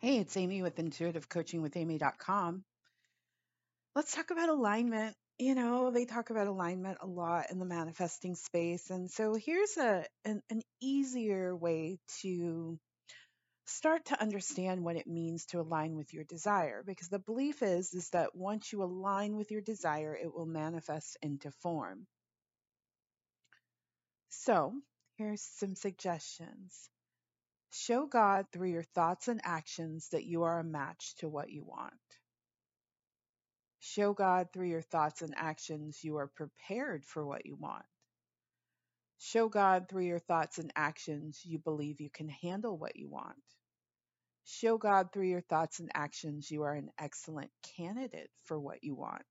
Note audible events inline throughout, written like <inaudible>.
Hey, it's Amy with intuitivecoachingwithamy.com. Let's talk about alignment. You know, they talk about alignment a lot in the manifesting space. And so here's a an, an easier way to start to understand what it means to align with your desire because the belief is is that once you align with your desire, it will manifest into form. So, here's some suggestions. Show God through your thoughts and actions that you are a match to what you want. Show God through your thoughts and actions you are prepared for what you want. Show God through your thoughts and actions you believe you can handle what you want. Show God through your thoughts and actions you are an excellent candidate for what you want.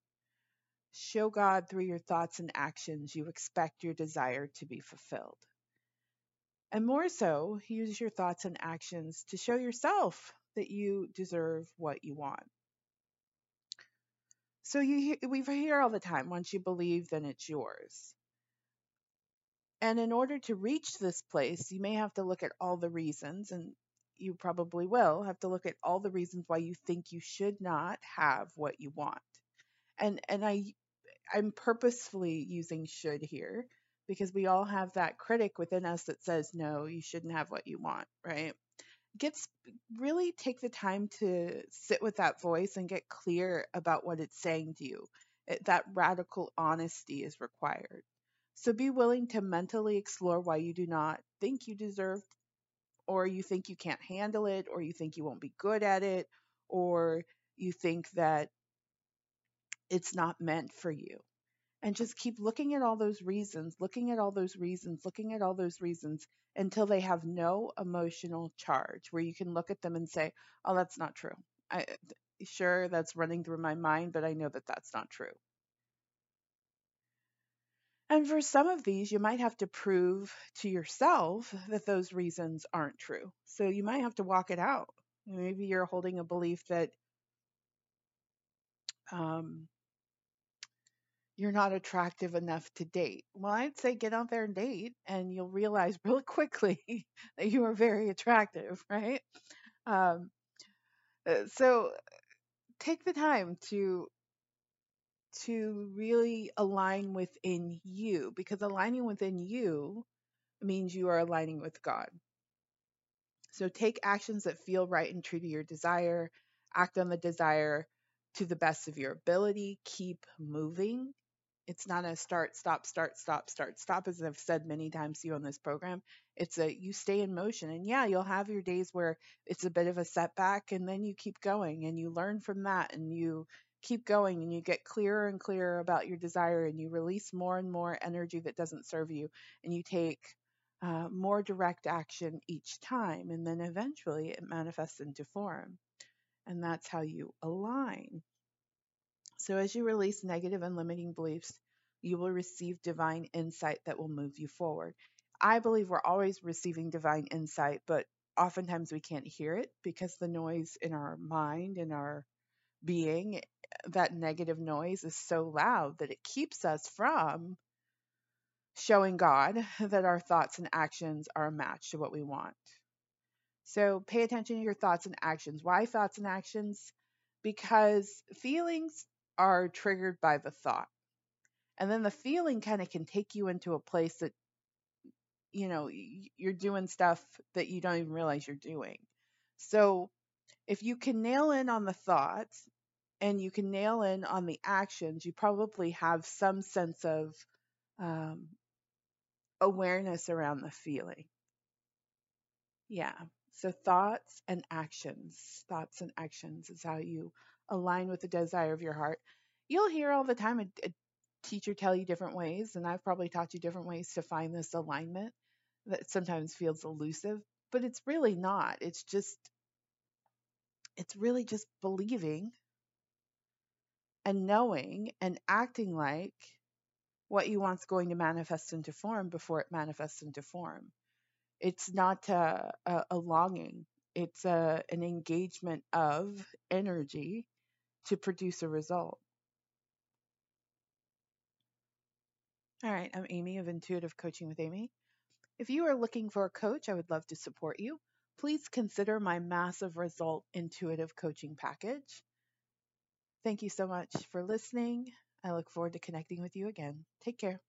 Show God through your thoughts and actions you expect your desire to be fulfilled. And more so, use your thoughts and actions to show yourself that you deserve what you want. So you we hear all the time, once you believe, then it's yours. And in order to reach this place, you may have to look at all the reasons, and you probably will have to look at all the reasons why you think you should not have what you want. And and I I'm purposefully using should here because we all have that critic within us that says no, you shouldn't have what you want, right? gets really take the time to sit with that voice and get clear about what it's saying to you. It, that radical honesty is required. So be willing to mentally explore why you do not think you deserve, or you think you can't handle it, or you think you won't be good at it, or you think that it's not meant for you and just keep looking at all those reasons, looking at all those reasons, looking at all those reasons until they have no emotional charge where you can look at them and say, "Oh, that's not true." I sure that's running through my mind, but I know that that's not true. And for some of these, you might have to prove to yourself that those reasons aren't true. So you might have to walk it out. Maybe you're holding a belief that um, you're not attractive enough to date. Well, I'd say get out there and date, and you'll realize <laughs> real quickly that you are very attractive, right? Um, uh, so take the time to to really align within you because aligning within you means you are aligning with God. So take actions that feel right and true to your desire, act on the desire to the best of your ability, keep moving it's not a start, stop, start, stop, start, stop, as I've said many times to you on this program. It's a you stay in motion. And yeah, you'll have your days where it's a bit of a setback, and then you keep going and you learn from that and you keep going and you get clearer and clearer about your desire and you release more and more energy that doesn't serve you and you take uh, more direct action each time. And then eventually it manifests into form. And that's how you align. So, as you release negative and limiting beliefs, you will receive divine insight that will move you forward. I believe we're always receiving divine insight, but oftentimes we can't hear it because the noise in our mind and our being, that negative noise is so loud that it keeps us from showing God <laughs> that our thoughts and actions are a match to what we want. So pay attention to your thoughts and actions. Why thoughts and actions? Because feelings are triggered by the thought. And then the feeling kind of can take you into a place that, you know, you're doing stuff that you don't even realize you're doing. So if you can nail in on the thoughts and you can nail in on the actions, you probably have some sense of um, awareness around the feeling. Yeah. So thoughts and actions, thoughts and actions is how you align with the desire of your heart. You'll hear all the time a, a teacher tell you different ways, and I've probably taught you different ways to find this alignment that sometimes feels elusive, but it's really not. It's just, it's really just believing and knowing and acting like what you want's going to manifest into form before it manifests into form. It's not a, a, a longing, it's a, an engagement of energy to produce a result. All right, I'm Amy of Intuitive Coaching with Amy. If you are looking for a coach, I would love to support you. please consider my massive result intuitive coaching package. Thank you so much for listening. I look forward to connecting with you again. Take care.